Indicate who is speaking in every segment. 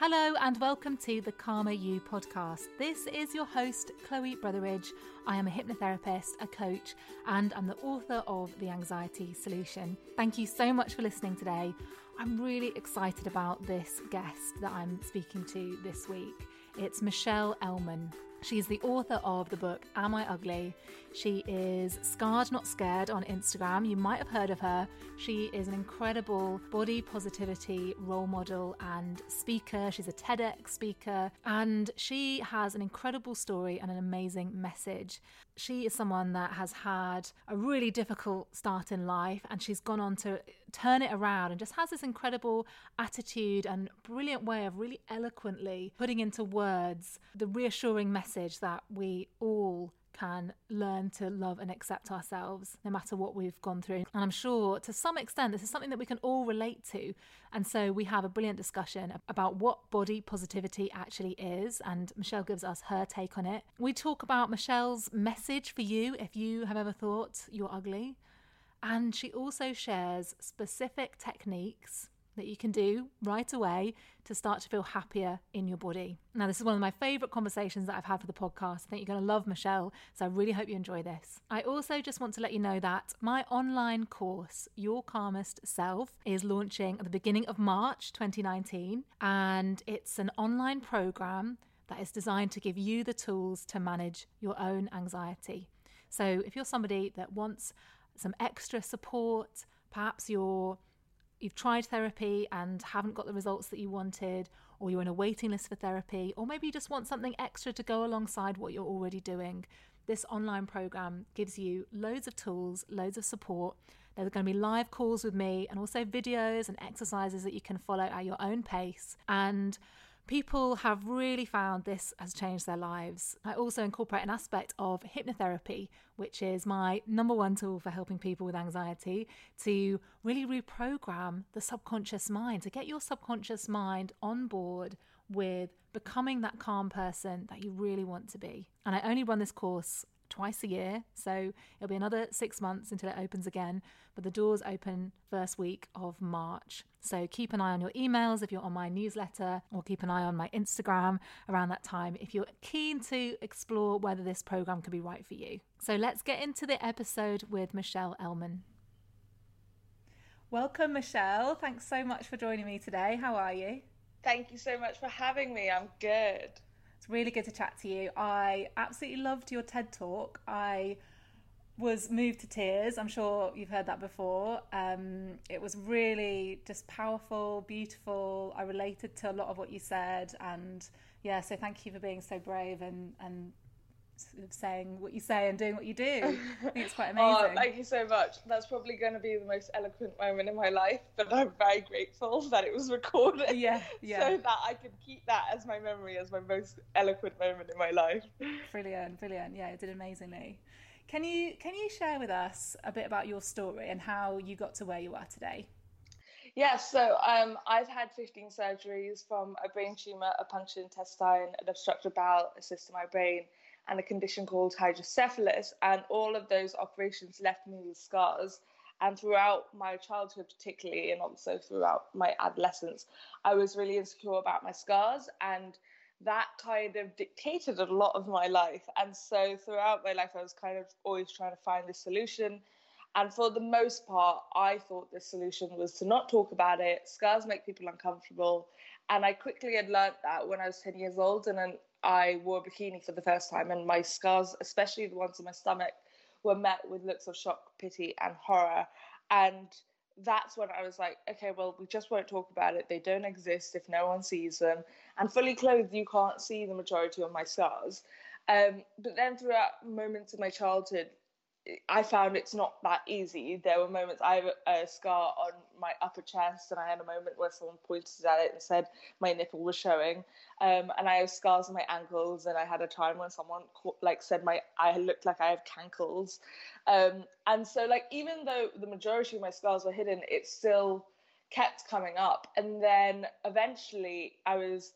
Speaker 1: Hello and welcome to the Calmer You podcast. This is your host, Chloe Brotheridge. I am a hypnotherapist, a coach, and I'm the author of The Anxiety Solution. Thank you so much for listening today. I'm really excited about this guest that I'm speaking to this week. It's Michelle Elman. She's the author of the book Am I Ugly? She is Scarred Not Scared on Instagram. You might have heard of her. She is an incredible body positivity role model and speaker. She's a TEDx speaker and she has an incredible story and an amazing message. She is someone that has had a really difficult start in life and she's gone on to turn it around and just has this incredible attitude and brilliant way of really eloquently putting into words the reassuring message that we all can learn to love and accept ourselves no matter what we've gone through. And I'm sure to some extent this is something that we can all relate to. And so we have a brilliant discussion about what body positivity actually is. And Michelle gives us her take on it. We talk about Michelle's message for you if you have ever thought you're ugly. And she also shares specific techniques that you can do right away to start to feel happier in your body. Now, this is one of my favorite conversations that I've had for the podcast. I think you're going to love Michelle, so I really hope you enjoy this. I also just want to let you know that my online course, Your Calmest Self, is launching at the beginning of March 2019, and it's an online program that is designed to give you the tools to manage your own anxiety. So, if you're somebody that wants some extra support, perhaps you're you've tried therapy and haven't got the results that you wanted, or you're in a waiting list for therapy, or maybe you just want something extra to go alongside what you're already doing, this online program gives you loads of tools, loads of support. There are going to be live calls with me and also videos and exercises that you can follow at your own pace. And people have really found this has changed their lives. I also incorporate an aspect of hypnotherapy, which is my number one tool for helping people with anxiety to really reprogram the subconscious mind, to get your subconscious mind on board with becoming that calm person that you really want to be. And I only run this course twice a year. So it'll be another six months until it opens again. But the doors open first week of March. So keep an eye on your emails if you're on my newsletter, or keep an eye on my Instagram around that time if you're keen to explore whether this program could be right for you. So let's get into the episode with Michelle Elman. Welcome, Michelle. Thanks so much for joining me today. How are you?
Speaker 2: Thank you so much for having me. I'm good.
Speaker 1: Really good to chat to you. I absolutely loved your TED talk. I was moved to tears. I'm sure you've heard that before. Um, it was really just powerful, beautiful. I related to a lot of what you said, and yeah, so thank you for being so brave and and saying what you say and doing what you do. I think it's quite oh, amazing.
Speaker 2: oh, thank you so much. That's probably going to be the most eloquent moment in my life, but I'm very grateful that it was recorded.
Speaker 1: Yeah, yeah.
Speaker 2: So that I can keep that as my memory as my most eloquent moment in my life.
Speaker 1: Brilliant, brilliant. Yeah, it did amazingly. Can you can you share with us a bit about your story and how you got to where you are today?
Speaker 2: Yeah, so um, I've had 15 surgeries from a brain tumor, a punctured intestine, an obstructed bowel, a cyst in my brain, and a condition called hydrocephalus. And all of those operations left me with scars. And throughout my childhood, particularly, and also throughout my adolescence, I was really insecure about my scars. And that kind of dictated a lot of my life. And so throughout my life, I was kind of always trying to find a solution. And for the most part, I thought the solution was to not talk about it. Scars make people uncomfortable. And I quickly had learned that when I was 10 years old and then I wore a bikini for the first time. And my scars, especially the ones on my stomach, were met with looks of shock, pity, and horror. And that's when I was like, okay, well, we just won't talk about it. They don't exist if no one sees them. And fully clothed, you can't see the majority of my scars. Um, but then throughout moments of my childhood, I found it's not that easy. There were moments I have a, scar on my upper chest, and I had a moment where someone pointed at it and said my nipple was showing. Um, and I have scars on my ankles, and I had a time when someone like said my I looked like I have cankles. Um, and so like even though the majority of my scars were hidden, it still kept coming up. And then eventually, I was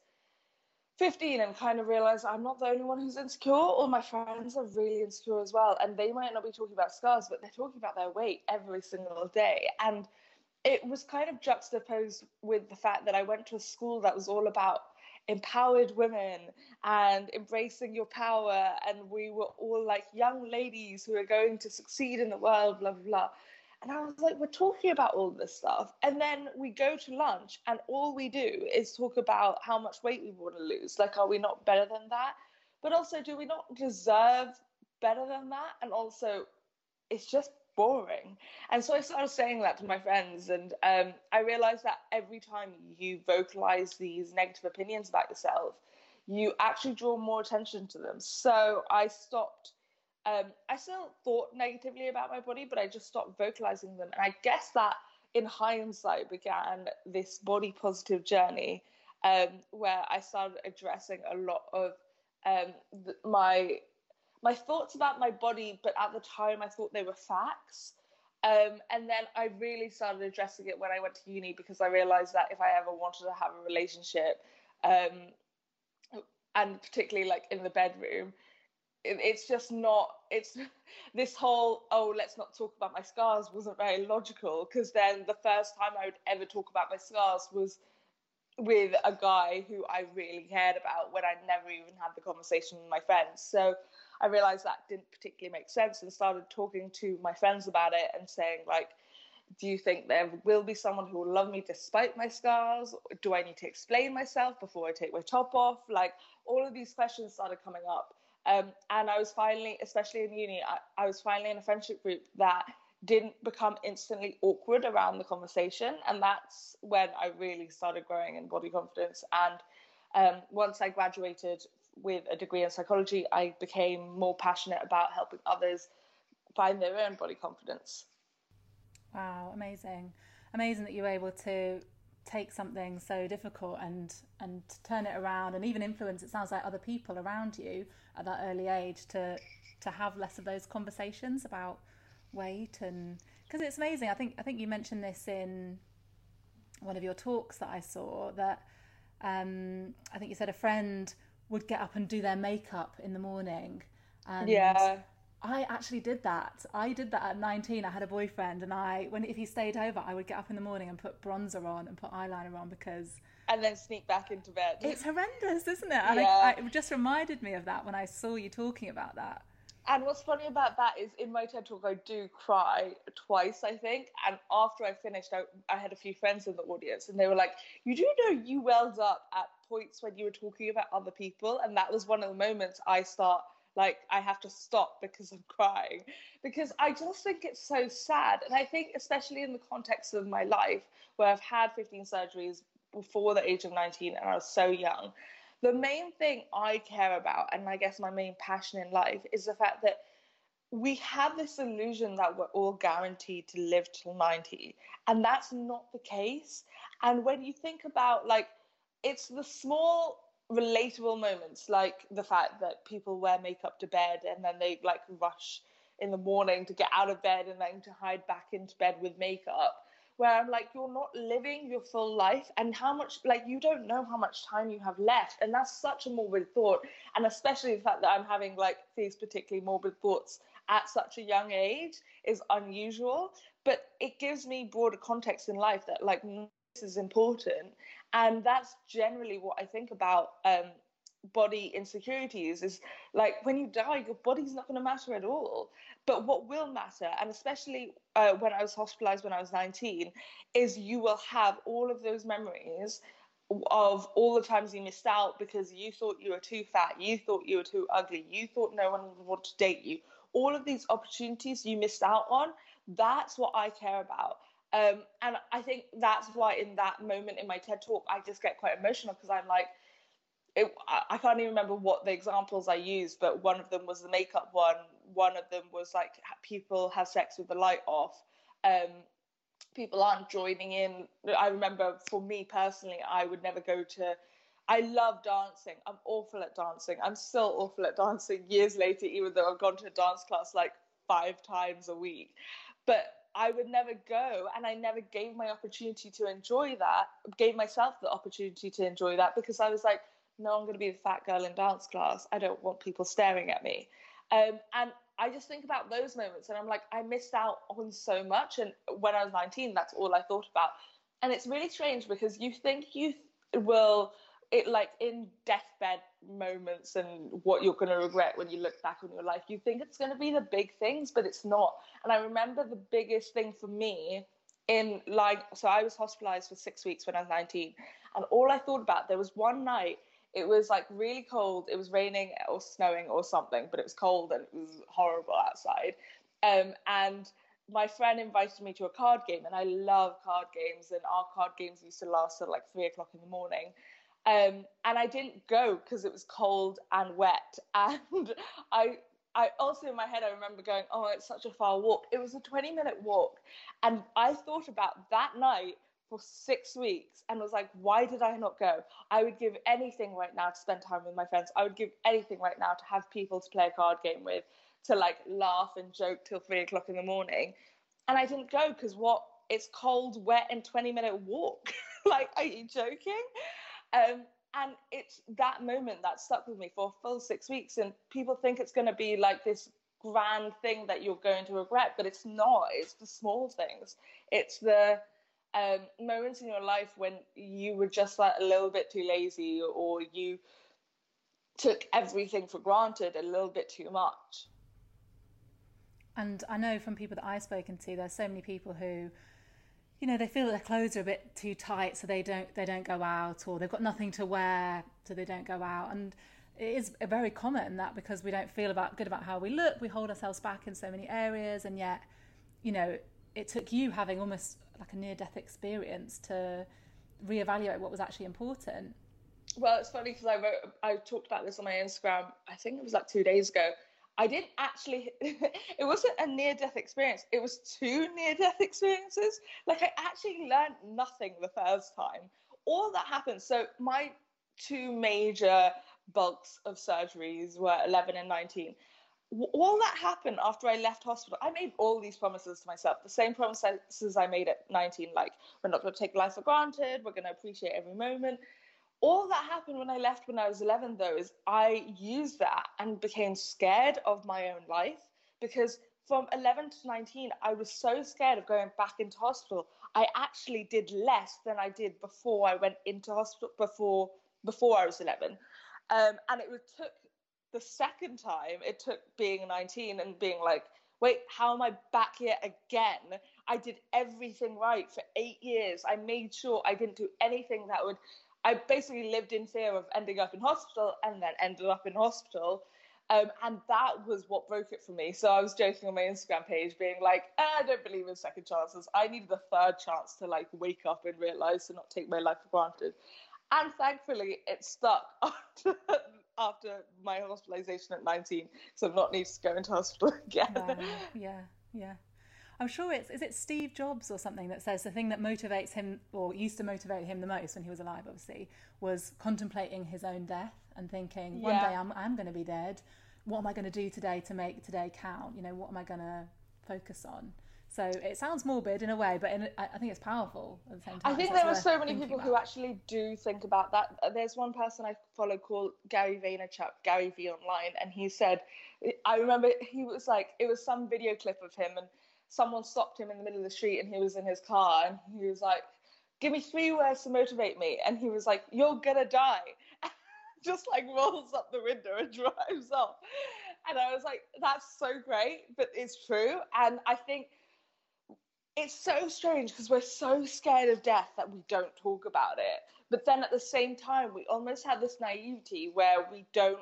Speaker 2: 15 and kind of realized I'm not the only one who's insecure. All my friends are really insecure as well. And they might not be talking about scars, but they're talking about their weight every single day. And it was kind of juxtaposed with the fact that I went to a school that was all about empowered women and embracing your power. And we were all like young ladies who are going to succeed in the world, blah, blah, blah. And I was like, we're talking about all this stuff. And then we go to lunch, and all we do is talk about how much weight we want to lose. Like, are we not better than that? But also, do we not deserve better than that? And also, it's just boring. And so I started saying that to my friends, and um, I realized that every time you vocalize these negative opinions about yourself, you actually draw more attention to them. So I stopped um, I still thought negatively about my body, but I just stopped vocalizing them. And I guess that in hindsight began this body positive journey um, where I started addressing a lot of um, th- my my thoughts about my body, but at the time I thought they were facts. Um, and then I really started addressing it when I went to uni because I realized that if I ever wanted to have a relationship, um, and particularly like in the bedroom, it's just not it's this whole oh let's not talk about my scars wasn't very logical because then the first time i would ever talk about my scars was with a guy who i really cared about when i never even had the conversation with my friends. So i realized that didn't particularly make sense and started talking to my friends about it and saying like do you think there will be someone who will love me despite my scars? Do i need to explain myself before i take my top off? Like all of these questions started coming up um, and I was finally, especially in uni, I, I was finally in a friendship group that didn't become instantly awkward around the conversation. And that's when I really started growing in body confidence. And um, once I graduated with a degree in psychology, I became more passionate about helping others find their own body confidence.
Speaker 1: Wow, amazing. Amazing that you were able to take something so difficult and and turn it around and even influence it sounds like other people around you at that early age to to have less of those conversations about weight and because it's amazing. I think i think you mentioned this in one of your talks that i saw that um, i think you said a friend would get up and do their makeup in the morning and
Speaker 2: yeah
Speaker 1: I actually did that. I did that at 19. I had a boyfriend, and I, when if he stayed over, I would get up in the morning and put bronzer on and put eyeliner on because.
Speaker 2: And then sneak back into bed.
Speaker 1: It's horrendous, isn't it? And yeah. I, I, it just reminded me of that when I saw you talking about that.
Speaker 2: And what's funny about that is in my TED talk, I do cry twice, I think. And after I finished, I, I had a few friends in the audience, and they were like, "You do know you welled up at points when you were talking about other people," and that was one of the moments I start like I have to stop because I'm crying because I just think it's so sad. And I think, especially in the context of my life, where I've had 15 surgeries before the age of 19 and I was so young, the main thing I care about, and I guess my main passion in life, is the fact that we have this illusion that we're all guaranteed to live till 90, and that's not the case. And when you think about like, it's the small relatable moments like the fact that people wear makeup to bed and then they like rush in the morning to get out of bed and then to hide back into bed with makeup where I'm like you're not living your full life and how much like you don't know how much time you have left. And that's such a morbid thought and especially the fact that I'm having like these particularly morbid thoughts at such a young age is unusual but it gives me broader context in life that like this is important and that's generally what I think about um, body insecurities is like when you die your body's not going to matter at all. But what will matter and especially uh, when i was hospitalized when i was 19 is you will have all of those memories of all the times you missed out because you thought you were too fat you thought you were too ugly you thought no one would want to date you. All of these opportunities you missed out on that's what i care about um, and I think that's why in that moment in my TED talk, I just get quite emotional because I'm like, it, I can't even remember what the examples I used, but one of them was the makeup one. One of them was like people have sex with the light off. Um, people aren't joining in. I remember for me personally, I would never go to. I love dancing. I'm awful at dancing. I'm still awful at dancing years later, even though I've gone to a dance class like five times a week. But I would never go, and I never gave my opportunity to enjoy that. Gave myself the opportunity to enjoy that because I was like, no, I'm going to be the fat girl in dance class. I don't want people staring at me. Um, and I just think about those moments and I'm like, I missed out on so much. And when I was 19, that's all I thought about. And it's really strange because you think you will, it like in deathbed moments and what you're going to regret when you look back on your life, you think it's going to be the big things, but it's not. And I remember the biggest thing for me in like, so I was hospitalized for six weeks when I was 19. And all I thought about, there was one night it was like really cold. It was raining or snowing or something, but it was cold and it was horrible outside. Um, and my friend invited me to a card game, and I love card games. And our card games used to last till like three o'clock in the morning. Um, and I didn't go because it was cold and wet. And I, I also in my head I remember going, oh, it's such a far walk. It was a 20 minute walk, and I thought about that night for six weeks and was like, why did I not go? I would give anything right now to spend time with my friends. I would give anything right now to have people to play a card game with, to like laugh and joke till three o'clock in the morning. And I didn't go because what? It's cold, wet, and 20 minute walk. like, are you joking? Um, and it's that moment that stuck with me for full six weeks. And people think it's going to be like this grand thing that you're going to regret, but it's not. It's the small things. It's the um, moments in your life when you were just like a little bit too lazy or you took everything for granted a little bit too much.
Speaker 1: And I know from people that I've spoken to, there's so many people who, you know, they feel that their clothes are a bit too tight, so they don't they don't go out, or they've got nothing to wear, so they don't go out. And it is very common that because we don't feel about good about how we look, we hold ourselves back in so many areas, and yet, you know, it took you having almost like a near death experience to reevaluate what was actually important.
Speaker 2: Well, it's funny because I wrote, I talked about this on my Instagram. I think it was like two days ago. I didn't actually. it wasn't a near death experience. It was two near death experiences. Like I actually learned nothing the first time. All that happened. So my two major bulks of surgeries were 11 and 19 all that happened after I left hospital. I made all these promises to myself, the same promises I made at 19, like we're not going to take life for granted, we're going to appreciate every moment. All that happened when I left when I was 11, though, is I used that and became scared of my own life because from 11 to 19, I was so scared of going back into hospital. I actually did less than I did before I went into hospital before before I was 11. Um, and it took the second time it took being 19 and being like wait how am i back here again i did everything right for eight years i made sure i didn't do anything that would i basically lived in fear of ending up in hospital and then ended up in hospital um, and that was what broke it for me. So I was joking on my Instagram page, being like, ah, I don't believe in second chances. I needed a third chance to like wake up and realize to not take my life for granted. And thankfully, it stuck after after my hospitalization at 19, so I've not needed to go into hospital again.
Speaker 1: Yeah, yeah. I'm sure it's is it Steve Jobs or something that says the thing that motivates him or used to motivate him the most when he was alive, obviously, was contemplating his own death and thinking, one day I'm I'm going to be dead. What am I going to do today to make today count? You know, what am I going to focus on? So it sounds morbid in a way, but in, I think it's powerful at the same time.
Speaker 2: I think
Speaker 1: so
Speaker 2: there are so many people about. who actually do think about that. Uh, there's one person I follow called Gary Vaynerchuk, Gary V online, and he said, I remember he was like, it was some video clip of him, and someone stopped him in the middle of the street, and he was in his car, and he was like, "Give me three words to motivate me," and he was like, "You're gonna die." just like rolls up the window and drives off. And I was like, that's so great, but it's true. And I think it's so strange because we're so scared of death that we don't talk about it. But then at the same time, we almost have this naivety where we don't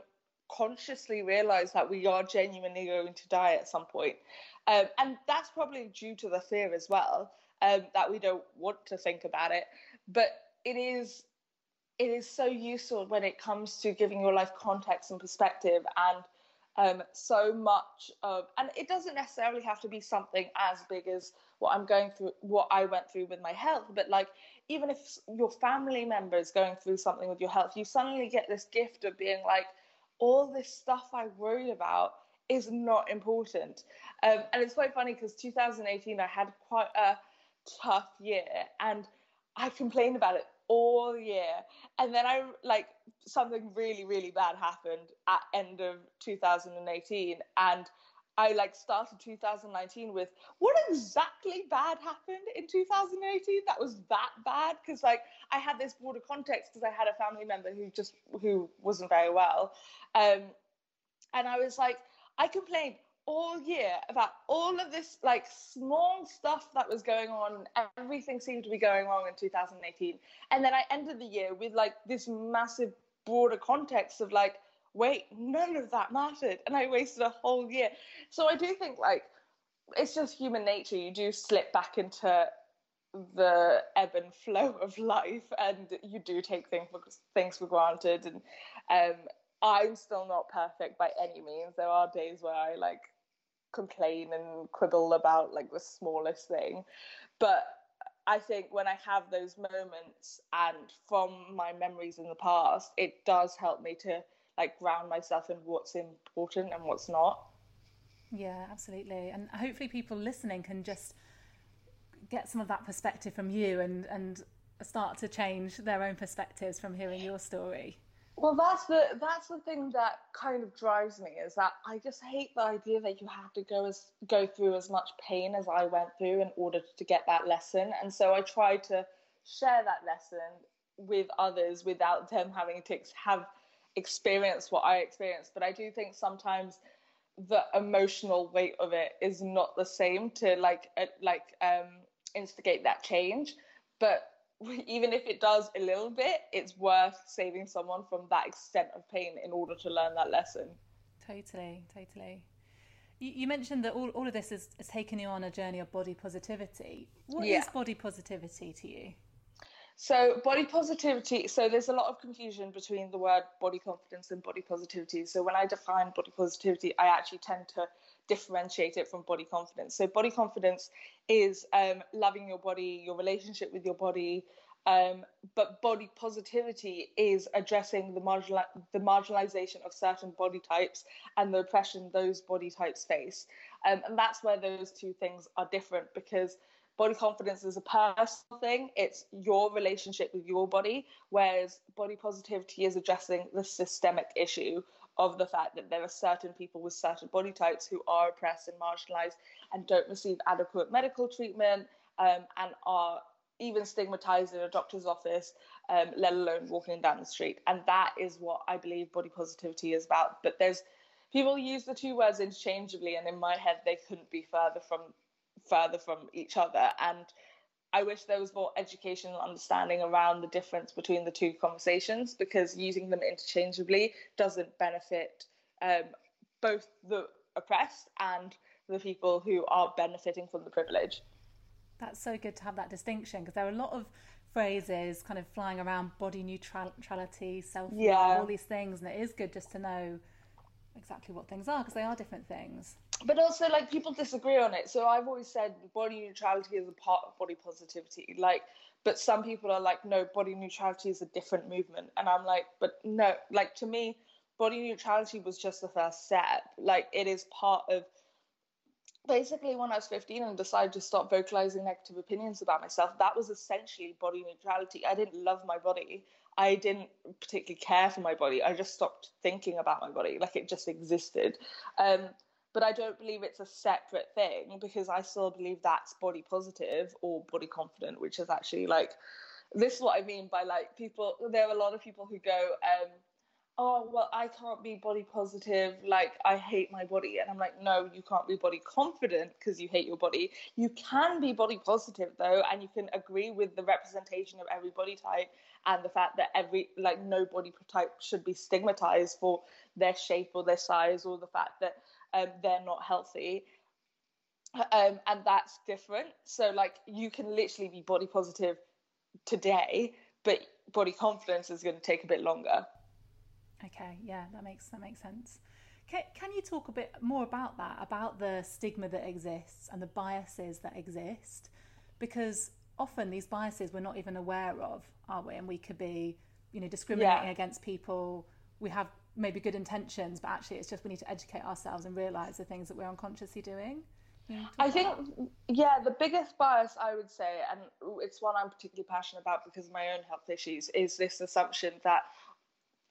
Speaker 2: consciously realize that we are genuinely going to die at some point. Um, and that's probably due to the fear as well, um, that we don't want to think about it. But it is it is so useful when it comes to giving your life context and perspective and um, so much of and it doesn't necessarily have to be something as big as what i'm going through what i went through with my health but like even if your family member is going through something with your health you suddenly get this gift of being like all this stuff i worried about is not important um, and it's quite funny because 2018 i had quite a tough year and i complained about it all year. And then I like something really, really bad happened at end of 2018. And I like started 2019 with what exactly bad happened in 2018 that was that bad because like I had this broader context because I had a family member who just who wasn't very well um and I was like I complained all year about all of this like small stuff that was going on. Everything seemed to be going wrong in 2018. And then I ended the year with like this massive broader context of like, wait, none of that mattered. And I wasted a whole year. So I do think like it's just human nature. You do slip back into the ebb and flow of life and you do take things for, things for granted and um, I'm still not perfect by any means. There are days where I like complain and quibble about like the smallest thing. But I think when I have those moments and from my memories in the past, it does help me to like ground myself in what's important and what's not.
Speaker 1: Yeah, absolutely. And hopefully people listening can just get some of that perspective from you and and start to change their own perspectives from hearing your story.
Speaker 2: Well, that's the that's the thing that kind of drives me is that I just hate the idea that you have to go as go through as much pain as I went through in order to get that lesson, and so I try to share that lesson with others without them having to have experienced what I experienced. But I do think sometimes the emotional weight of it is not the same to like uh, like um, instigate that change, but even if it does a little bit, it's worth saving someone from that extent of pain in order to learn that lesson.
Speaker 1: Totally, totally. You, you mentioned that all, all of this has, has taken you on a journey of body positivity. What yeah. is body positivity to you?
Speaker 2: So, body positivity, so there's a lot of confusion between the word body confidence and body positivity. So, when I define body positivity, I actually tend to differentiate it from body confidence. So, body confidence is um, loving your body, your relationship with your body. Um, but body positivity is addressing the, marginal, the marginalization of certain body types and the oppression those body types face. Um, and that's where those two things are different because body confidence is a personal thing it's your relationship with your body whereas body positivity is addressing the systemic issue of the fact that there are certain people with certain body types who are oppressed and marginalized and don't receive adequate medical treatment um, and are even stigmatized in a doctor's office, um, let alone walking down the street. And that is what I believe body positivity is about. But there's people use the two words interchangeably, and in my head, they couldn't be further from further from each other. And I wish there was more educational understanding around the difference between the two conversations because using them interchangeably doesn't benefit um, both the oppressed and the people who are benefiting from the privilege.
Speaker 1: That's so good to have that distinction because there are a lot of phrases kind of flying around body neutrality, self love, yeah. all these things, and it is good just to know exactly what things are because they are different things.
Speaker 2: But also like people disagree on it. So i've always said body neutrality is a part of body positivity. Like but some people are like no body neutrality is a different movement. And i'm like but no like to me body neutrality was just the first step. Like it is part of basically when i was 15 and decided to stop vocalizing negative opinions about myself that was essentially body neutrality. I didn't love my body i didn't particularly care for my body i just stopped thinking about my body like it just existed um, but I don't believe it's a separate thing because I still believe that's body positive or body confident, which is actually like this is what I mean by like people. There are a lot of people who go, um, oh well i can't be body positive like i hate my body. And i'm like no you can't be body confident because you hate your body. You can be body positive though and you can agree with the representation of every body type and the fact that every like no body type should be stigmatized for their shape or their size or the fact that um, they're not healthy. Um, and that's different. So like you can literally be body positive today but body confidence is going to take a bit longer
Speaker 1: Okay, yeah, that makes that makes sense. Can, can you talk a bit more about that, about the stigma that exists and the biases that exist? Because often these biases we're not even aware of, are we? And we could be, you know, discriminating yeah. against people. We have maybe good intentions, but actually it's just we need to educate ourselves and realise the things that we're unconsciously doing.
Speaker 2: I think, yeah, the biggest bias I would say, and it's one I'm particularly passionate about because of my own health issues, is this assumption that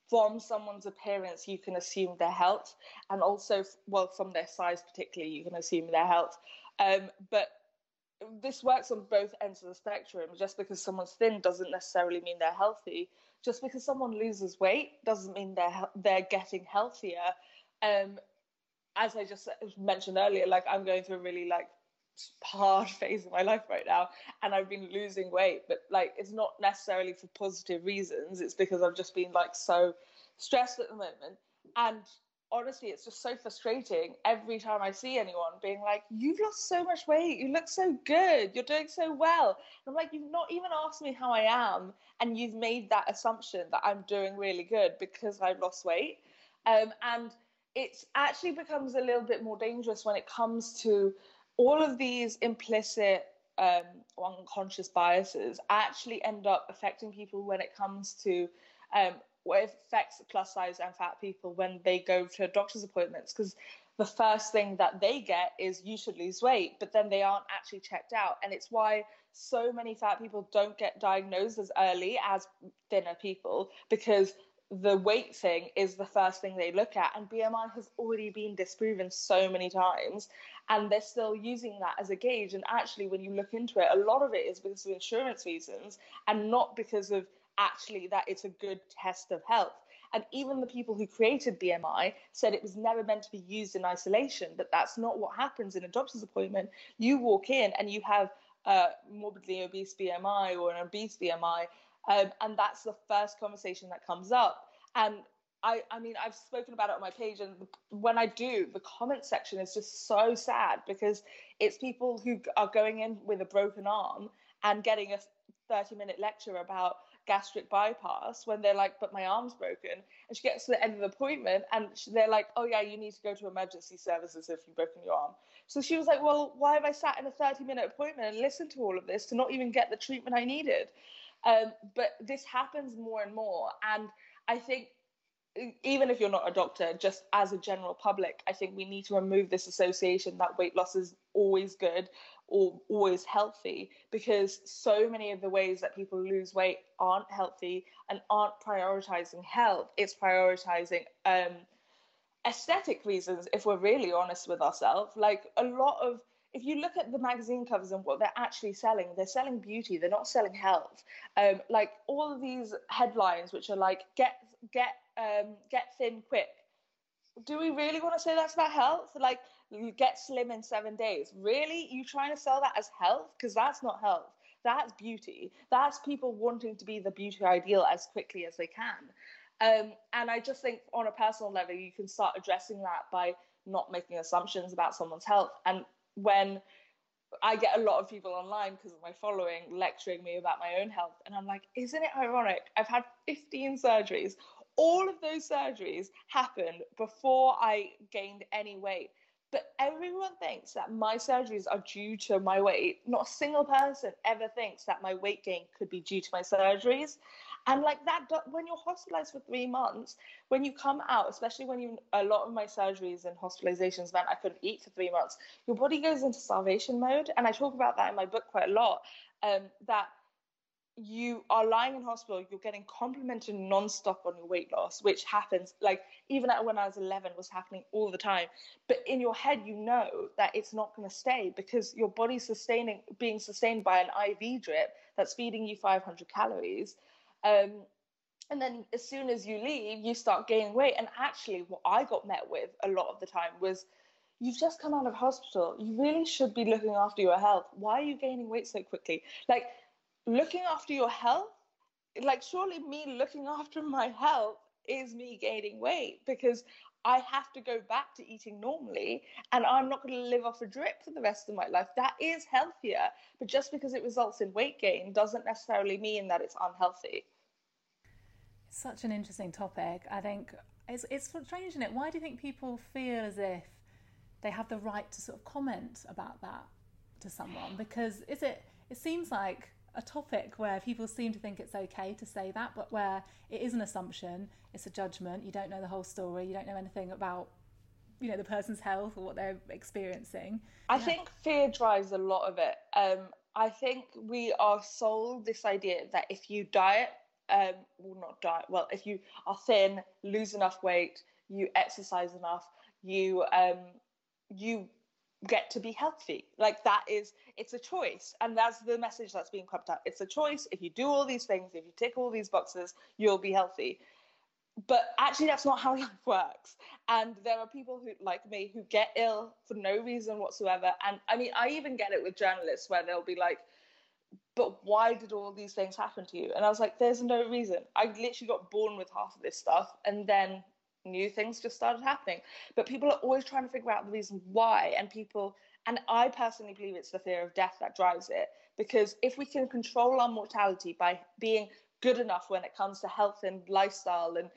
Speaker 2: from someone's appearance you can assume their health and also well from their size particularly you can assume their health. Um, but this works on both ends of the spectrum. Just because someone's thin doesn't necessarily mean they're healthy. Just because someone loses weight doesn't mean they're they're getting healthier. Um, as i just mentioned earlier like i'm going through a really like hard phase of my life right now and I've been losing weight but like it's not necessarily for positive reasons it's because I've just been like so stressed at the moment. And honestly it's just so frustrating every time I see anyone being like you've lost so much weight you look so good you're doing so well. And I'm like you've not even asked me how I am and you've made that assumption that I'm doing really good because I've lost weight. Um, and it actually becomes a little bit more dangerous when it comes to all of these implicit um, unconscious biases actually end up affecting people when it comes to um, what affects plus size and fat people when they go to doctor's appointments. Because the first thing that they get is you should lose weight but then they aren't actually checked out. And it's why so many fat people don't get diagnosed as early as thinner people because the weight thing is the first thing they look at. And bmi has already been disproven so many times and they're still using that as a gauge and actually when you look into it a lot of it is because of insurance reasons and not because of actually that it's a good test of health and even the people who created BMI said it was never meant to be used in isolation, but that's not what happens in a doctor's appointment. You walk in and you have a morbidly obese BMI or an obese BMI, um, and that's the first conversation that comes up. And I, I mean, I've spoken about it on my page, and when I do, the comment section is just so sad because it's people who are going in with a broken arm and getting a 30 minute lecture about gastric bypass when they're like, but my arm's broken. And she gets to the end of the appointment and they're like, oh, yeah, you need to go to emergency services if you've broken your arm. So she was like, well, why have I sat in a 30 minute appointment and listened to all of this to not even get the treatment I needed? Um, but this happens more and more. And I think even if you're not a doctor, just as a general public, I think we need to remove this association that weight loss is always good or always healthy because so many of the ways that people lose weight aren't healthy and aren't prioritizing health. It's prioritizing um, aesthetic reasons, if we're really honest with ourselves. Like a lot of if you look at the magazine covers and what they're actually selling, they're selling beauty. They're not selling health. Um, like all of these headlines, which are like "get get um, get thin quick." Do we really want to say that's about health? Like you get slim in seven days. Really, you trying to sell that as health? Because that's not health. That's beauty. That's people wanting to be the beauty ideal as quickly as they can. Um, and I just think on a personal level, you can start addressing that by not making assumptions about someone's health and when I get a lot of people online because of my following lecturing me about my own health. And I'm like, isn't it ironic? I've had 15 surgeries. All of those surgeries happened before I gained any weight. But everyone thinks that my surgeries are due to my weight. Not a single person ever thinks that my weight gain could be due to my surgeries. And like that, when you're hospitalized for three months, when you come out, especially when you, a lot of my surgeries and hospitalizations meant I couldn't eat for three months, your body goes into starvation mode. And I talk about that in my book quite a lot. Um, that you are lying in hospital, you're getting complimented non-stop on your weight loss, which happens like even when I was 11 was happening all the time. But in your head, you know that it's not going to stay because your body's sustaining, being sustained by an IV drip that's feeding you 500 calories. Um, and then as soon as you leave you start gaining weight and actually what i got met with a lot of the time was you've just come out of hospital you really should be looking after your health why are you gaining weight so quickly like looking after your health like surely me looking after my health is me gaining weight because I have to go back to eating normally and I'm not going to live off a drip for the rest of my life. That is healthier. But just because it results in weight gain doesn't necessarily mean that it's unhealthy.
Speaker 1: It's such an interesting topic. I think it's, it's strange, isn't it? Why do you think people feel as if they have the right to sort of comment about that to someone? Because is it, it seems like a topic where people seem to think it's okay to say that, but where it is an assumption, it's a judgment. You don't know the whole story. You don't know anything about you know the person's health or what they're experiencing.
Speaker 2: I yeah. think fear drives a lot of it. Um, I think we are sold this idea that if you diet, um, well not diet, well if you are thin, lose enough weight, you exercise enough, you um, you get to be healthy. Like that is, it's a choice. And that's the message that's being pumped out. It's a choice. If you do all these things, if you tick all these boxes, you'll be healthy. But actually, that's not how life works. And there are people who, like me, who get ill for no reason whatsoever. And I mean, I even get it with journalists where they'll be like, but why did all these things happen to you? And I was like, there's no reason. I literally got born with half of this stuff. And then new things just started happening. But people are always trying to figure out the reason why. And people, and I personally believe it's the fear of death that drives it. Because if we can control our mortality by being good enough when it comes to health and lifestyle and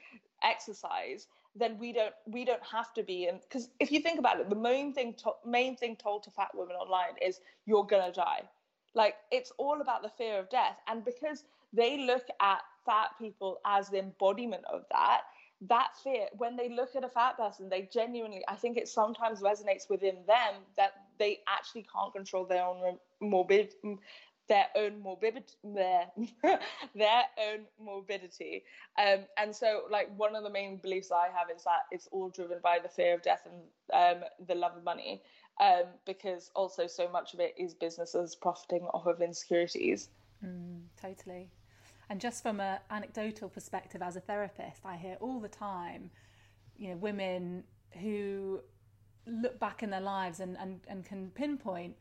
Speaker 2: exercise, then we don't we don't have to be. And because if you think about it, the main thing to, main thing told to fat women online is you're gonna die. Like it's all about the fear of death, and because they look at fat people as the embodiment of that that fear when they look at a fat person they genuinely i think it sometimes resonates within them that they actually can't control their own morbid their own morbidity their, their own morbidity. Um, and so like one of the main beliefs i have is that it's all driven by the fear of death and um, the love of money um, because also so much of it is businesses profiting off of insecurities.
Speaker 1: Mm, totally and just from an anecdotal perspective as a therapist, I hear all the time, you know, women who look back in their lives and, and, and can pinpoint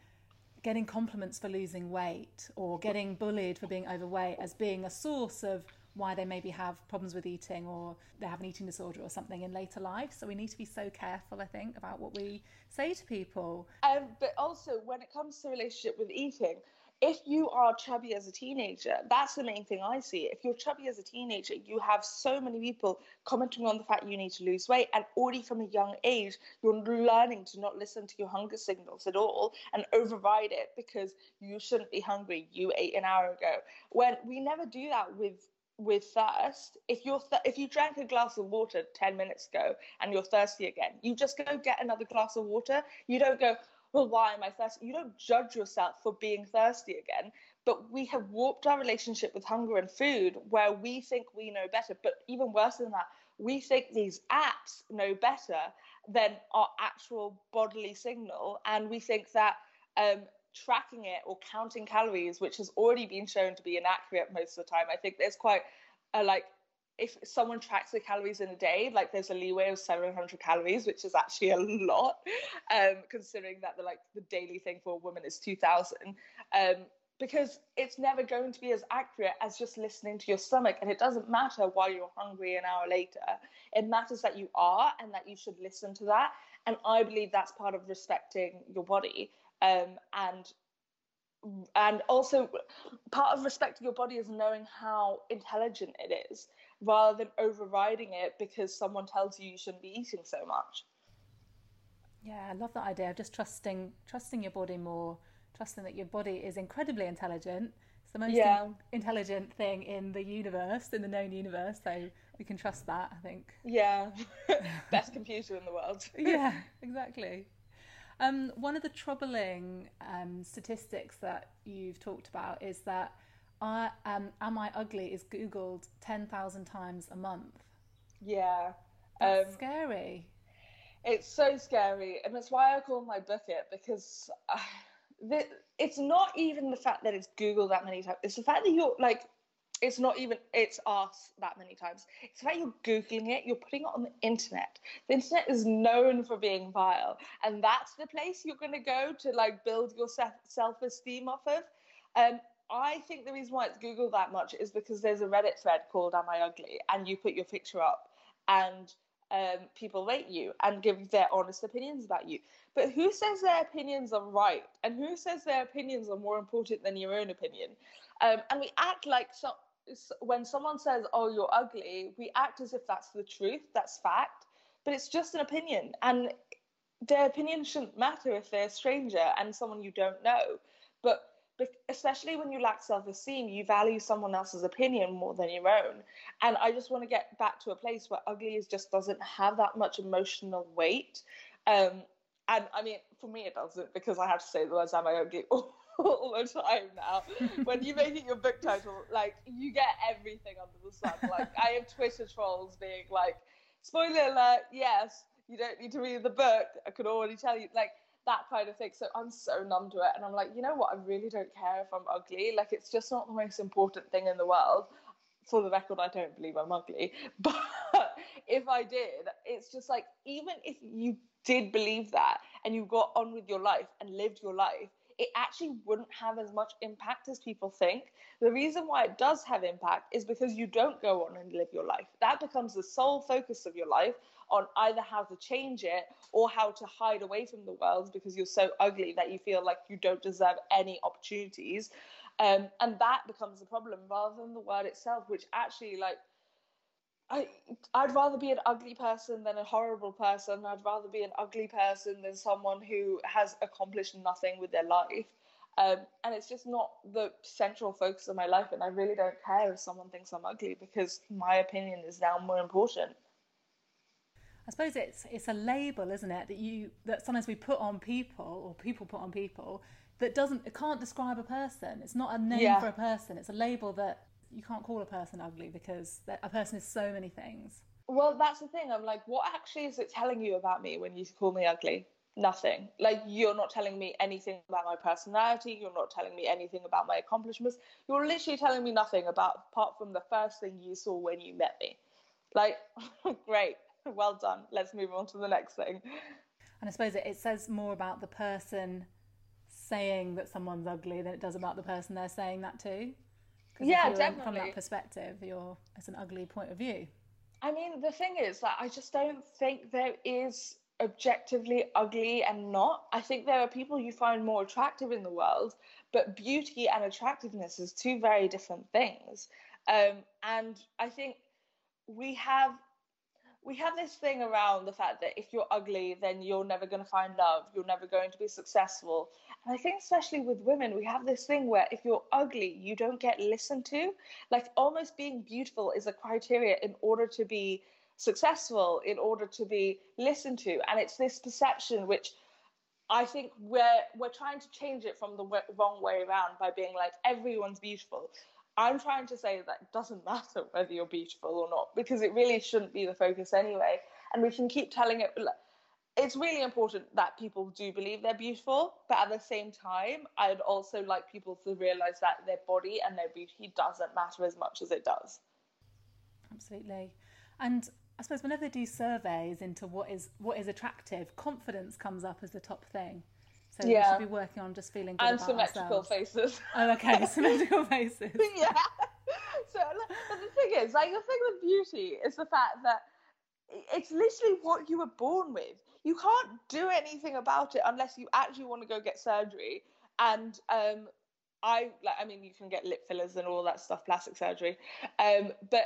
Speaker 1: getting compliments for losing weight or getting bullied for being overweight as being a source of why they maybe have problems with eating or they have an eating disorder or something in later life. So we need to be so careful, I think, about what we say to people.
Speaker 2: Um, but also, when it comes to relationship with eating, if you are chubby as a teenager, that's the main thing I see. If you're chubby as a teenager, you have so many people commenting on the fact you need to lose weight, and already from a young age, you're learning to not listen to your hunger signals at all and override it because you shouldn't be hungry. You ate an hour ago. When we never do that with with thirst if you're th- if you drank a glass of water 10 minutes ago and you're thirsty again you just go get another glass of water you don't go well, why am I thirsty? You don't judge yourself for being thirsty again. But we have warped our relationship with hunger and food where we think we know better. But even worse than that, we think these apps know better than our actual bodily signal. And we think that um, tracking it or counting calories, which has already been shown to be inaccurate most of the time, I think there's quite a like if someone tracks the calories in a day, like there's a leeway of 700 calories, which is actually a lot, um, considering that the like the daily thing for a woman is 2,000. Um, because it's never going to be as accurate as just listening to your stomach, and it doesn't matter why you're hungry an hour later. It matters that you are, and that you should listen to that. And I believe that's part of respecting your body. Um, and and also part of respecting your body is knowing how intelligent it is rather than overriding it because someone tells you you shouldn't be eating so much.
Speaker 1: Yeah, I love that idea of just trusting trusting your body more, trusting that your body is incredibly intelligent. It's the most yeah. in- intelligent thing in the universe, in the known universe. So we can trust that, I think.
Speaker 2: Yeah, best computer in the world.
Speaker 1: yeah, exactly. Um, one of the troubling um, statistics that you've talked about is that I um, am I ugly is googled ten thousand times a month.
Speaker 2: Yeah,
Speaker 1: that's um, scary.
Speaker 2: It's so scary, and that's why I call my book it because uh, the, it's not even the fact that it's googled that many times. It's the fact that you're like it's not even it's asked that many times it's like you're googling it you're putting it on the internet the internet is known for being vile and that's the place you're going to go to like build your self-esteem off of um, i think the reason why it's googled that much is because there's a reddit thread called am i ugly and you put your picture up and um, people rate you and give their honest opinions about you. But who says their opinions are right? And who says their opinions are more important than your own opinion? Um, and we act like so, when someone says, "Oh, you're ugly," we act as if that's the truth, that's fact, but it's just an opinion, and their opinion shouldn't matter if they're a stranger and someone you don't know. But especially when you lack self-esteem, you value someone else's opinion more than your own. And I just want to get back to a place where ugly is just doesn't have that much emotional weight. Um, and I mean, for me, it doesn't because I have to say the words "am I ugly" all the time now. when you make it your book title, like you get everything under the sun. Like I have Twitter trolls being like, "Spoiler alert! Yes, you don't need to read the book. I could already tell you." Like that kind of thing. So I'm so numb to it, and I'm like, you know what? I really don't care if I'm ugly. Like it's just not the most important thing in the world. For the record, I don't believe I'm ugly, but if I did, it's just like even if you did believe that and you got on with your life and lived your life it actually wouldn't have as much impact as people think. The reason why it does have impact is because you don't go on and live your life. That becomes the sole focus of your life on either how to change it or how to hide away from the world because you're so ugly that you feel like you don't deserve any opportunities. Um, and that becomes the problem rather than the word itself, which actually, like, I I'd rather be an ugly person than a horrible person. I'd rather be an ugly person than someone who has accomplished nothing with their life. Um, and it's just not the central focus of my life. And I really don't care if someone thinks I'm ugly because my opinion is now more important.
Speaker 1: I suppose it's it's a label, isn't it, that you that sometimes we put on people or people put on people that doesn't it can't describe a person. It's not a name yeah. for a person. It's a label that you can't call a person ugly because a person is so many things.
Speaker 2: Well, that's the thing. I'm like, what actually is it telling you about me when you call me ugly? Nothing. Like, you're not telling me anything about my personality. You're not telling me anything about my accomplishments. You're literally telling me nothing about, apart from the first thing you saw when you met me. Like, great. Well done. Let's move on to the next thing.
Speaker 1: And I suppose it, it says more about the person saying that someone's ugly than it does about the person they're saying that to
Speaker 2: yeah, definitely.
Speaker 1: From that perspective, you're it's an ugly point of view.
Speaker 2: I mean, the thing is that I just don't think there is objectively ugly and not. I think there are people you find more attractive in the world, but beauty and attractiveness is two very different things. Um, and I think we have we have this thing around the fact that if you're ugly, then you're never going to find love, you're never going to be successful. And I think, especially with women, we have this thing where if you're ugly, you don't get listened to. Like almost being beautiful is a criteria in order to be successful, in order to be listened to. And it's this perception which I think we're we're trying to change it from the wrong way around by being like everyone's beautiful. I'm trying to say that it doesn't matter whether you're beautiful or not because it really shouldn't be the focus anyway. And we can keep telling it. It's really important that people do believe they're beautiful, but at the same time, I'd also like people to realize that their body and their beauty doesn't matter as much as it does.
Speaker 1: Absolutely. And I suppose whenever they do surveys into what is what is attractive, confidence comes up as the top thing. So yeah. we should be working on just feeling good
Speaker 2: and symmetrical faces.
Speaker 1: Oh, okay, symmetrical faces.
Speaker 2: yeah. So, but the thing is, like the thing with beauty is the fact that it's literally what you were born with. You can't do anything about it unless you actually want to go get surgery. And um, I like, I mean, you can get lip fillers and all that stuff, plastic surgery. Um, but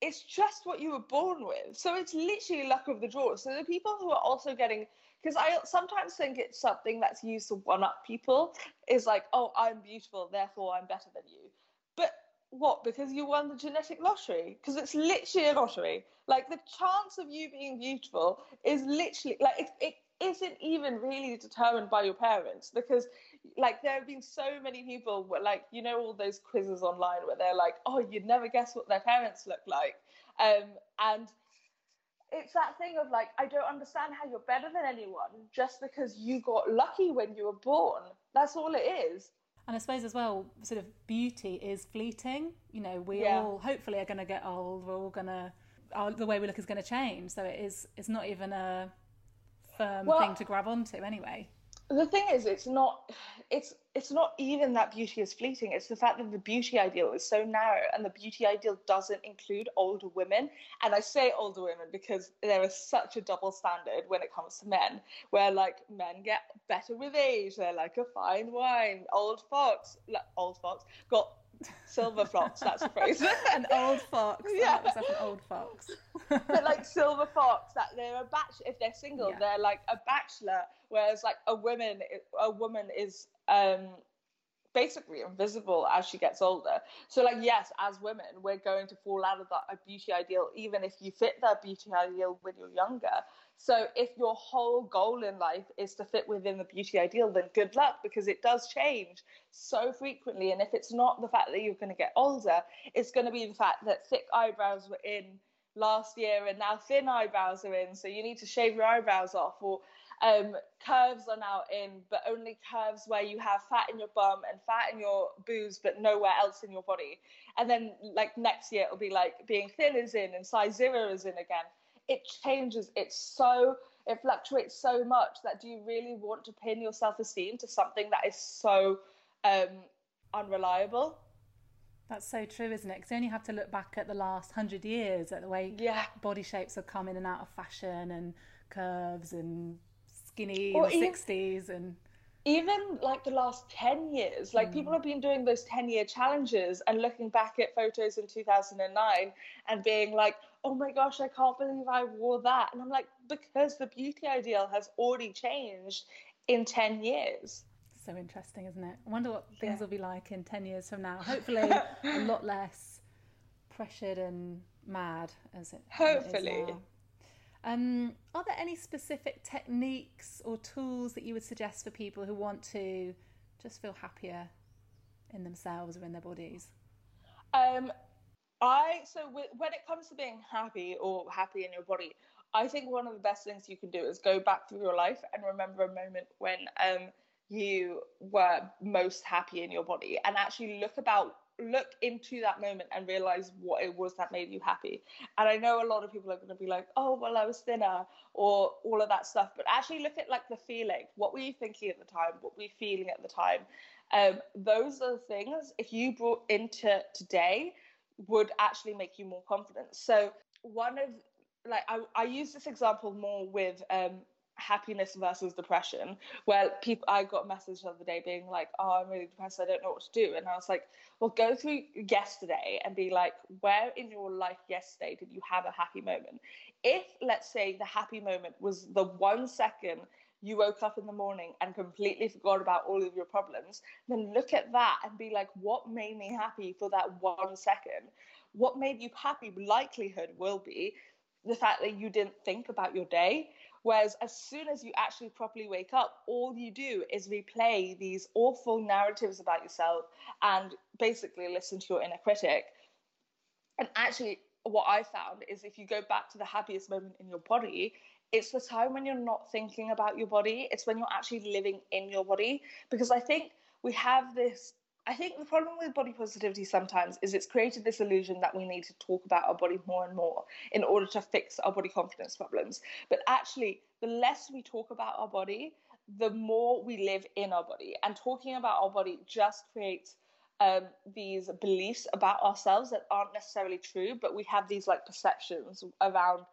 Speaker 2: it's just what you were born with. So it's literally luck of the draw. So the people who are also getting because I sometimes think it's something that's used to one up people is like, oh, I'm beautiful, therefore I'm better than you. But what? Because you won the genetic lottery? Because it's literally a lottery. Like the chance of you being beautiful is literally like it, it isn't even really determined by your parents because like there have been so many people where like you know all those quizzes online where they're like oh you'd never guess what their parents look like um, and it's that thing of like I don't understand how you're better than anyone just because you got lucky when you were born. That's all it is.
Speaker 1: And I suppose as well, sort of beauty is fleeting. You know, we
Speaker 2: Yeah.
Speaker 1: all hopefully are going to get old. We're all going to, the way we look is going to change. So it is, it's not even a firm
Speaker 2: Well-
Speaker 1: thing to grab onto anyway.
Speaker 2: the thing is it's not it's it's not even that beauty is fleeting it's the fact that the beauty ideal is so narrow and the beauty ideal doesn't include older women and i say older women because there is such a double standard when it comes to men where like men get better with age they're like a fine wine old fox like, old fox got silver fox that's the phrase
Speaker 1: An old fox. I
Speaker 2: Yeah.
Speaker 1: like an old fox.
Speaker 2: but like silver fox that they're a batch if they're single
Speaker 1: Yeah.
Speaker 2: they're like a bachelor whereas like a woman a woman is um basically invisible as she gets older. So like yes as women we're going to fall out of that beauty ideal even if you fit that beauty ideal when you're younger. So if your whole goal in life is to fit within the beauty ideal then good luck because it does change so frequently. And if it's not the fact that you're going to get older it's going to be the fact that thick eyebrows were in last year and now thin eyebrows are in. So you need to shave your eyebrows off or um, curves are now in but only curves where you have fat in your bum and fat in your boobs but nowhere else in your body and then like next year it'll be like being thin is in and size zero is in again it changes it's so it fluctuates so much that do you really want to pin your self-esteem to something that is so um, unreliable
Speaker 1: That's so true, isn't it? Because you only have to look back at the last hundred years at the way
Speaker 2: Yeah.
Speaker 1: body shapes have come in and out of fashion and curves and skinny
Speaker 2: Or
Speaker 1: in the
Speaker 2: even-
Speaker 1: sixties and
Speaker 2: even like the last 10 years like hmm. people have been doing those 10 year challenges and looking back at photos in 2009 and being like oh my gosh i can't believe i wore that and i'm like because the beauty ideal has already changed in 10 years
Speaker 1: so interesting, isn't it? I wonder what things
Speaker 2: Yeah.
Speaker 1: will be like in ten years from now. Hopefully, a lot less pressured and mad as it as it is
Speaker 2: Hopefully.
Speaker 1: Um, are there any specific techniques or tools that you would suggest for people who want to just feel happier in themselves or in their bodies?
Speaker 2: Um, I so w- when it comes to being happy or happy in your body, I think one of the best things you can do is go back through your life and remember a moment when um you were most happy in your body and actually look about look into that moment and realize what it was that made you happy. And I know a lot of people are going to be like, "Oh, well, I was thinner," or all of that stuff. But actually, look at like the feeling. What were you thinking at the time? What were you feeling at the time? Um, those are the things. If you brought into today, would actually make you more confident. So one of like I, I use this example more with um, happiness versus depression, where people I got a message the other day being like, "Oh, I'm really depressed. I don't know what to do," and I was like, "Well, go through yesterday and be like, where in your life yesterday did you have a happy moment? If let's say the happy moment was the one second." You woke up in the morning and completely forgot about all of your problems, then look at that and be like, what made me happy for that one second? What made you happy? Likelihood will be the fact that you didn't think about your day. Whereas as soon as you actually properly wake up, all you do is replay these awful narratives about yourself and basically listen to your inner critic. And actually, what I found is if you go back to the happiest moment in your body, it's the time when you're not thinking about your body. It's when you're actually living in your body. Because I think we have this. I think the problem with body positivity sometimes is it's created this illusion that we need to talk about our body more and more in order to fix our body confidence problems. But actually, the less we talk about our body, the more we live in our body. And talking about our body just creates um, these beliefs about ourselves that aren't necessarily true, but we have these like perceptions around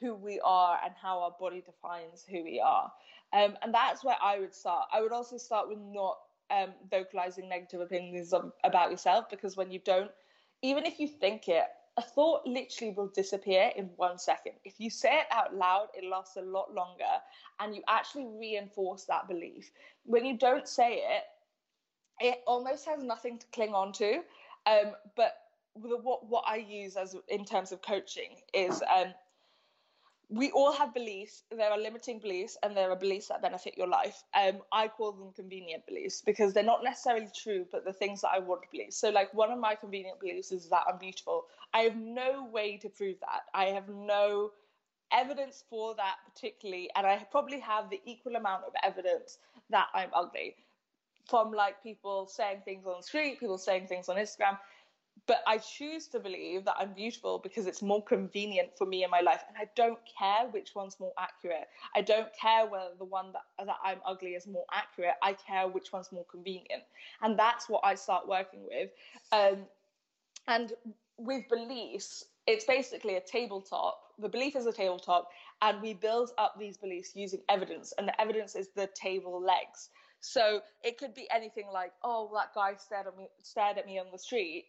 Speaker 2: who we are and how our body defines who we are. Um, and that's where I would start. I would also start with not um, vocalizing negative opinions about yourself because when you don't, even if you think it, a thought literally will disappear in one second. If you say it out loud, it lasts a lot longer and you actually reinforce that belief. When you don't say it, it almost has nothing to cling on to. Um, but the, what, what I use as in terms of coaching is um, we all have beliefs. There are limiting beliefs, and there are beliefs that benefit your life. Um, I call them convenient beliefs because they're not necessarily true, but the things that I want to believe. So, like one of my convenient beliefs is that I'm beautiful. I have no way to prove that. I have no evidence for that particularly, and I probably have the equal amount of evidence that I'm ugly. from like people saying things on the street, people saying things on Instagram. But I choose to believe that I'm beautiful because it's more convenient for me in my life. And I don't care which one's more accurate. I don't care whether the one that, that I'm ugly is more accurate. I care which one's more convenient. And that's what I start working with. Um, and with beliefs, it's basically a tabletop. The belief is a tabletop, and we build up these beliefs using evidence. And the evidence is the table legs. So it could be anything like, oh, that guy stared at me, stared at me on the street.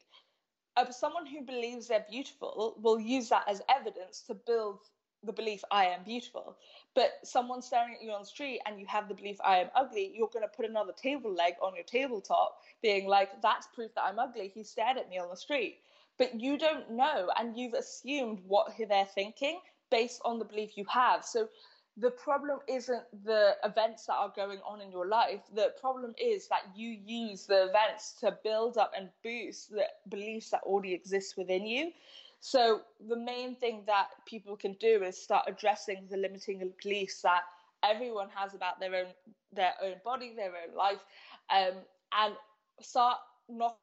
Speaker 2: Uh, someone who believes they're beautiful will use that as evidence to build the belief I am beautiful. But someone staring at you on the street and you have the belief I am ugly, you're going to put another table leg on your tabletop, being like, that's proof that I'm ugly. He stared at me on the street. But you don't know, and you've assumed what they're thinking based on the belief you have. So the problem isn't the events that are going on in your life. The problem is that you use the events to build up and boost the beliefs that already exist within you. So the main thing that people can do is start addressing the limiting beliefs that everyone has about their own their own body, their own life, um, and start knocking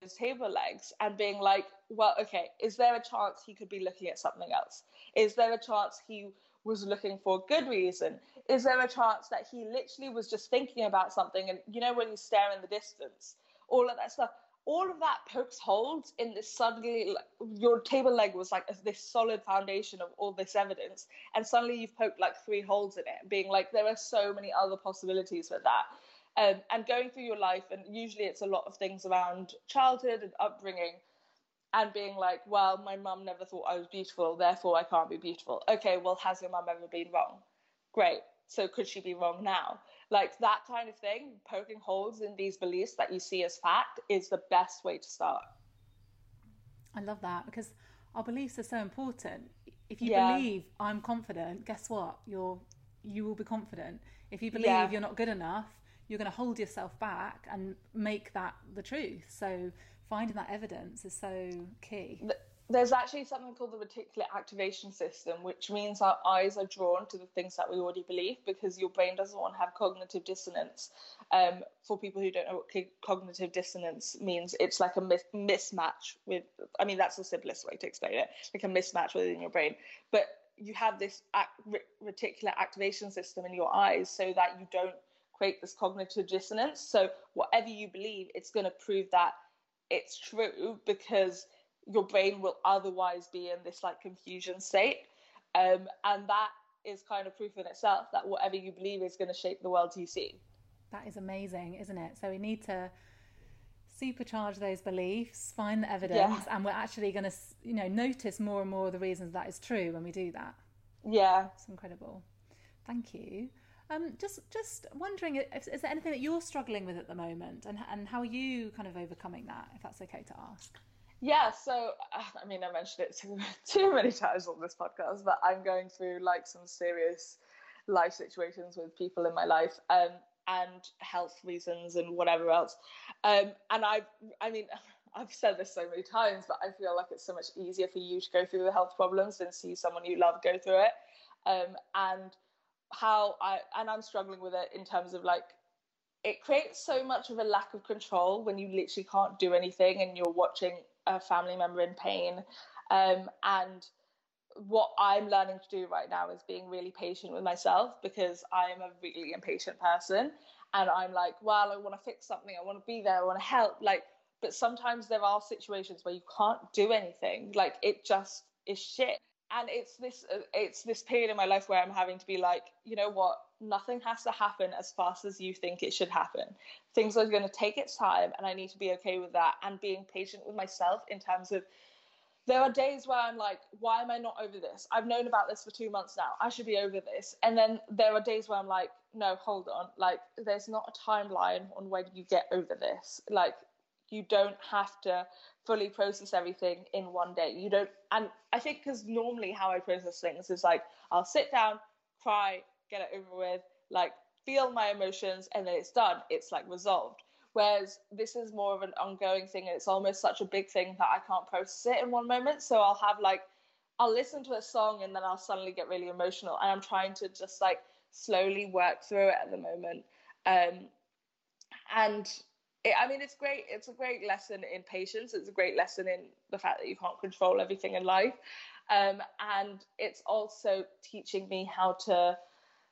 Speaker 2: his table legs and being like, well, okay, is there a chance he could be looking at something else? Is there a chance he was looking for a good reason? Is there a chance that he literally was just thinking about something and you know when you stare in the distance, all of that stuff, all of that pokes holes in this suddenly your table leg was like this solid foundation of all this evidence and suddenly you've poked like three holes in it being like there are so many other possibilities with that um, and going through your life and usually it's a lot of things around childhood and upbringing and being like, well, my mum never thought I was beautiful, therefore I can't be beautiful. Okay, well, has your mum ever been wrong? Great. So could she be wrong now? Like that kind of thing, poking holes in these beliefs that you see as fact is the best way to start.
Speaker 1: I love that because our beliefs are so important. If you yeah. believe I'm confident, guess what? You're you will be confident. If you believe yeah. you're not good enough, you're going to hold yourself back and make that the truth. So finding that evidence is so key.
Speaker 2: There's actually something called the reticular activation system, which means our eyes are drawn to the things that we already believe because your brain doesn't want to have cognitive dissonance. Um, for people who don't know what cognitive dissonance means, it's like a mis- mismatch with, I mean, that's the simplest way to explain it, like a mismatch within your brain. But you have this act- reticular activation system in your eyes so that you don't create this cognitive dissonance. So, whatever you believe, it's going to prove that it's true because your brain will otherwise be in this like confusion state. Um, and that is kind of proof in itself that whatever you believe is going to shape the world you see.
Speaker 1: That is amazing, isn't it? So we need to supercharge those beliefs, find the evidence, yeah. and we're actually going to, you know, notice more and more of the reasons that is true when we do that.
Speaker 2: Yeah,
Speaker 1: it's incredible. Thank you. Um, just just wondering, if, is there anything that you're struggling with at the moment, and and how are you kind of overcoming that? If that's okay to ask.
Speaker 2: Yeah, so uh, I mean, I mentioned it too, too many times on this podcast, but I'm going through like some serious life situations with people in my life, um, and health reasons and whatever else. Um, and I, I mean, I've said this so many times, but I feel like it's so much easier for you to go through the health problems than see someone you love go through it. Um, and how I and I'm struggling with it in terms of like it creates so much of a lack of control when you literally can't do anything and you're watching a family member in pain. Um, and what I'm learning to do right now is being really patient with myself because I am a really impatient person. And I'm like, well, I want to fix something, I want to be there, I want to help. Like, but sometimes there are situations where you can't do anything. Like, it just is shit and it's this uh, it's this period in my life where i'm having to be like you know what? Nothing has to happen as fast as you think it should happen. Things are going to take its time and i need to be okay with that and being patient with myself in terms of there are days where i'm like why am i not over this? I've known about this for two months now. I should be over this. And then there are days where i'm like no hold on. Like there's not a timeline on when you get over this. Like you don't have to fully process everything in one day. You don't, and I think because normally how I process things is like I'll sit down, cry, get it over with, like feel my emotions, and then it's done. It's like resolved. Whereas this is more of an ongoing thing, and it's almost such a big thing that I can't process it in one moment. So I'll have like, I'll listen to a song, and then I'll suddenly get really emotional, and I'm trying to just like slowly work through it at the moment. Um, and it, I mean, it's great. It's a great lesson in patience. It's a great lesson in the fact that you can't control everything in life. Um, and it's also teaching me how to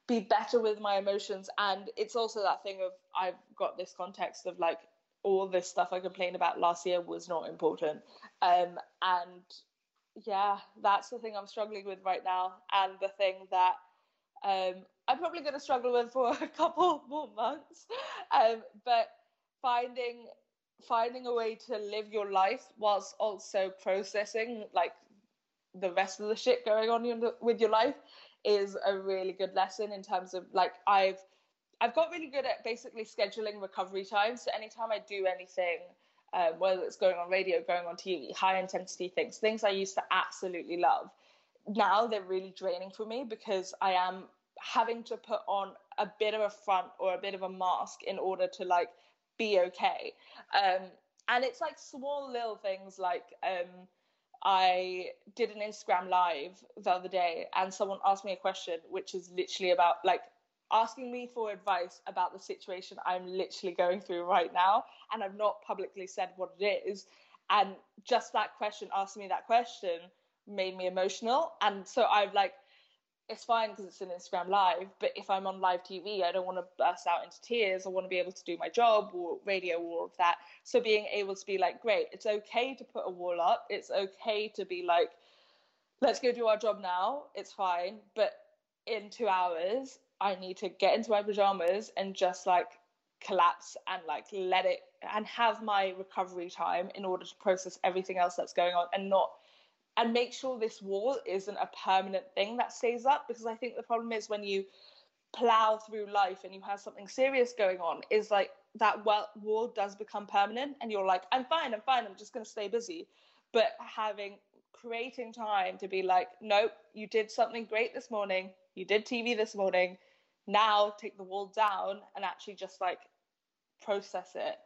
Speaker 2: be better with my emotions. And it's also that thing of I've got this context of like all this stuff I complained about last year was not important. Um, and yeah, that's the thing I'm struggling with right now. And the thing that um, I'm probably going to struggle with for a couple more months. Um, but finding finding a way to live your life whilst also processing like the rest of the shit going on with your life is a really good lesson in terms of like I've I've got really good at basically scheduling recovery time. So anytime I do anything, um, whether it's going on radio, going on TV, high intensity things, things I used to absolutely love, now they're really draining for me because I am having to put on a bit of a front or a bit of a mask in order to like be okay. Um, and it's like small little things like um, I did an Instagram live the other day and someone asked me a question which is literally about like asking me for advice about the situation I'm literally going through right now and I've not publicly said what it is and just that question asking me that question made me emotional and so I've like it's fine because it's an Instagram live, but if I'm on live TV, I don't want to burst out into tears. I want to be able to do my job or radio or all of that. So being able to be like, great, it's okay to put a wall up. It's okay to be like, let's go do our job now. It's fine. But in two hours, I need to get into my pajamas and just like collapse and like let it and have my recovery time in order to process everything else that's going on and not and make sure this wall isn't a permanent thing that stays up because I think the problem is when you plow through life and you have something serious going on is like that wall does become permanent and you're like I'm fine I'm fine I'm just going to stay busy. But having creating time to be like nope you did something great this morning you did TV this morning now take the wall down and actually just like process it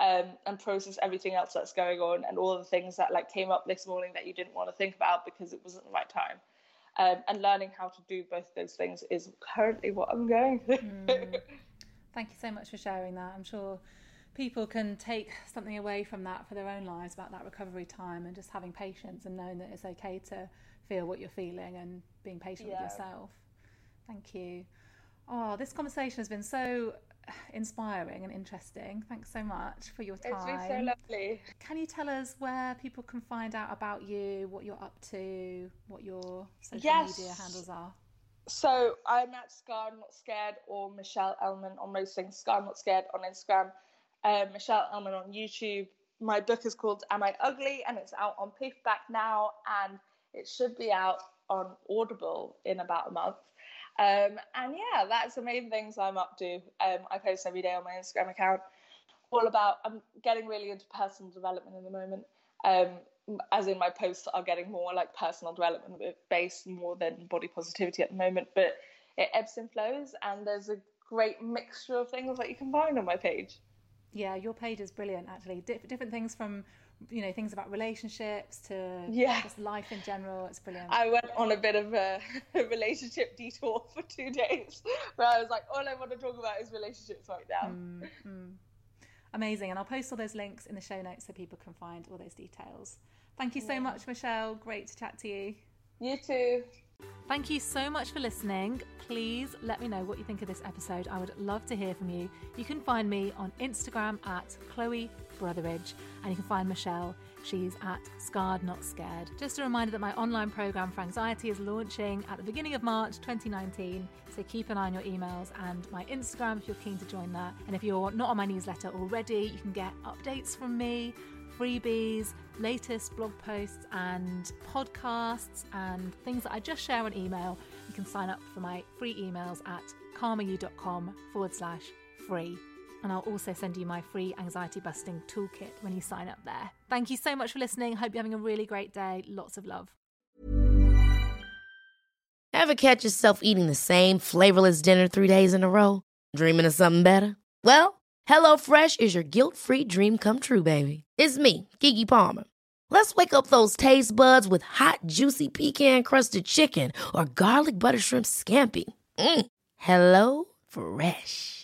Speaker 2: um, and process everything else that's going on and all the things that like came up this morning that you didn't want to think about because it wasn't the right time. Um, and learning how to do both those things is currently what I'm going through. Mm.
Speaker 1: Thank you so much for sharing that. I'm sure people can take something away from that for their own lives about that recovery time and just having patience and knowing that it's okay to feel what you're feeling and being patient yeah. with yourself. Thank you. Oh, this conversation has been so inspiring and interesting. Thanks so much for your time.
Speaker 2: It's been so lovely.
Speaker 1: Can you tell us where people can find out about you, what you're up to, what your social yes. media handles are?
Speaker 2: So I'm at Scarred Not Scared or Michelle Elman on most things. Scarred Not Scared on Instagram, um, Michelle Elman on YouTube. My book is called Am I Ugly and it's out on paperback now and it should be out on Audible in about a month. Um, and yeah, that's the main things I'm up to. Um, I post every day on my Instagram account. All about, I'm getting really into personal development in the moment. Um, as in, my posts are getting more like personal development based more than body positivity at the moment. But it ebbs and flows, and there's a great mixture of things that you can find on my page.
Speaker 1: Yeah, your page is brilliant actually. different things from you know things about relationships to
Speaker 2: yeah.
Speaker 1: just life in general it's brilliant
Speaker 2: i went on a bit of a relationship detour for two days where i was like all i want to talk about is relationships right now mm, mm.
Speaker 1: amazing and i'll post all those links in the show notes so people can find all those details thank you so yeah. much michelle great to chat to you
Speaker 2: you too
Speaker 1: Thank you so much for listening. Please let me know what you think of this episode. I would love to hear from you. You can find me on Instagram at Chloe Brotheridge, and you can find Michelle. She's at Scarred Not Scared. Just a reminder that my online program for anxiety is launching at the beginning of March 2019. So keep an eye on your emails and my Instagram if you're keen to join that. And if you're not on my newsletter already, you can get updates from me, freebies, latest blog posts and podcasts and things that I just share on email. You can sign up for my free emails at calmeryou.com forward slash free and I'll also send you my free anxiety busting toolkit when you sign up there. Thank you so much for listening. Hope you're having a really great day. Lots of love.
Speaker 3: Ever catch yourself eating the same flavorless dinner three days in a row? Dreaming of something better? Well, HelloFresh is your guilt free dream come true, baby. It's me, Keke Palmer. Let's wake up those taste buds with hot, juicy pecan crusted chicken or garlic butter shrimp scampi. Mm. Hello Fresh.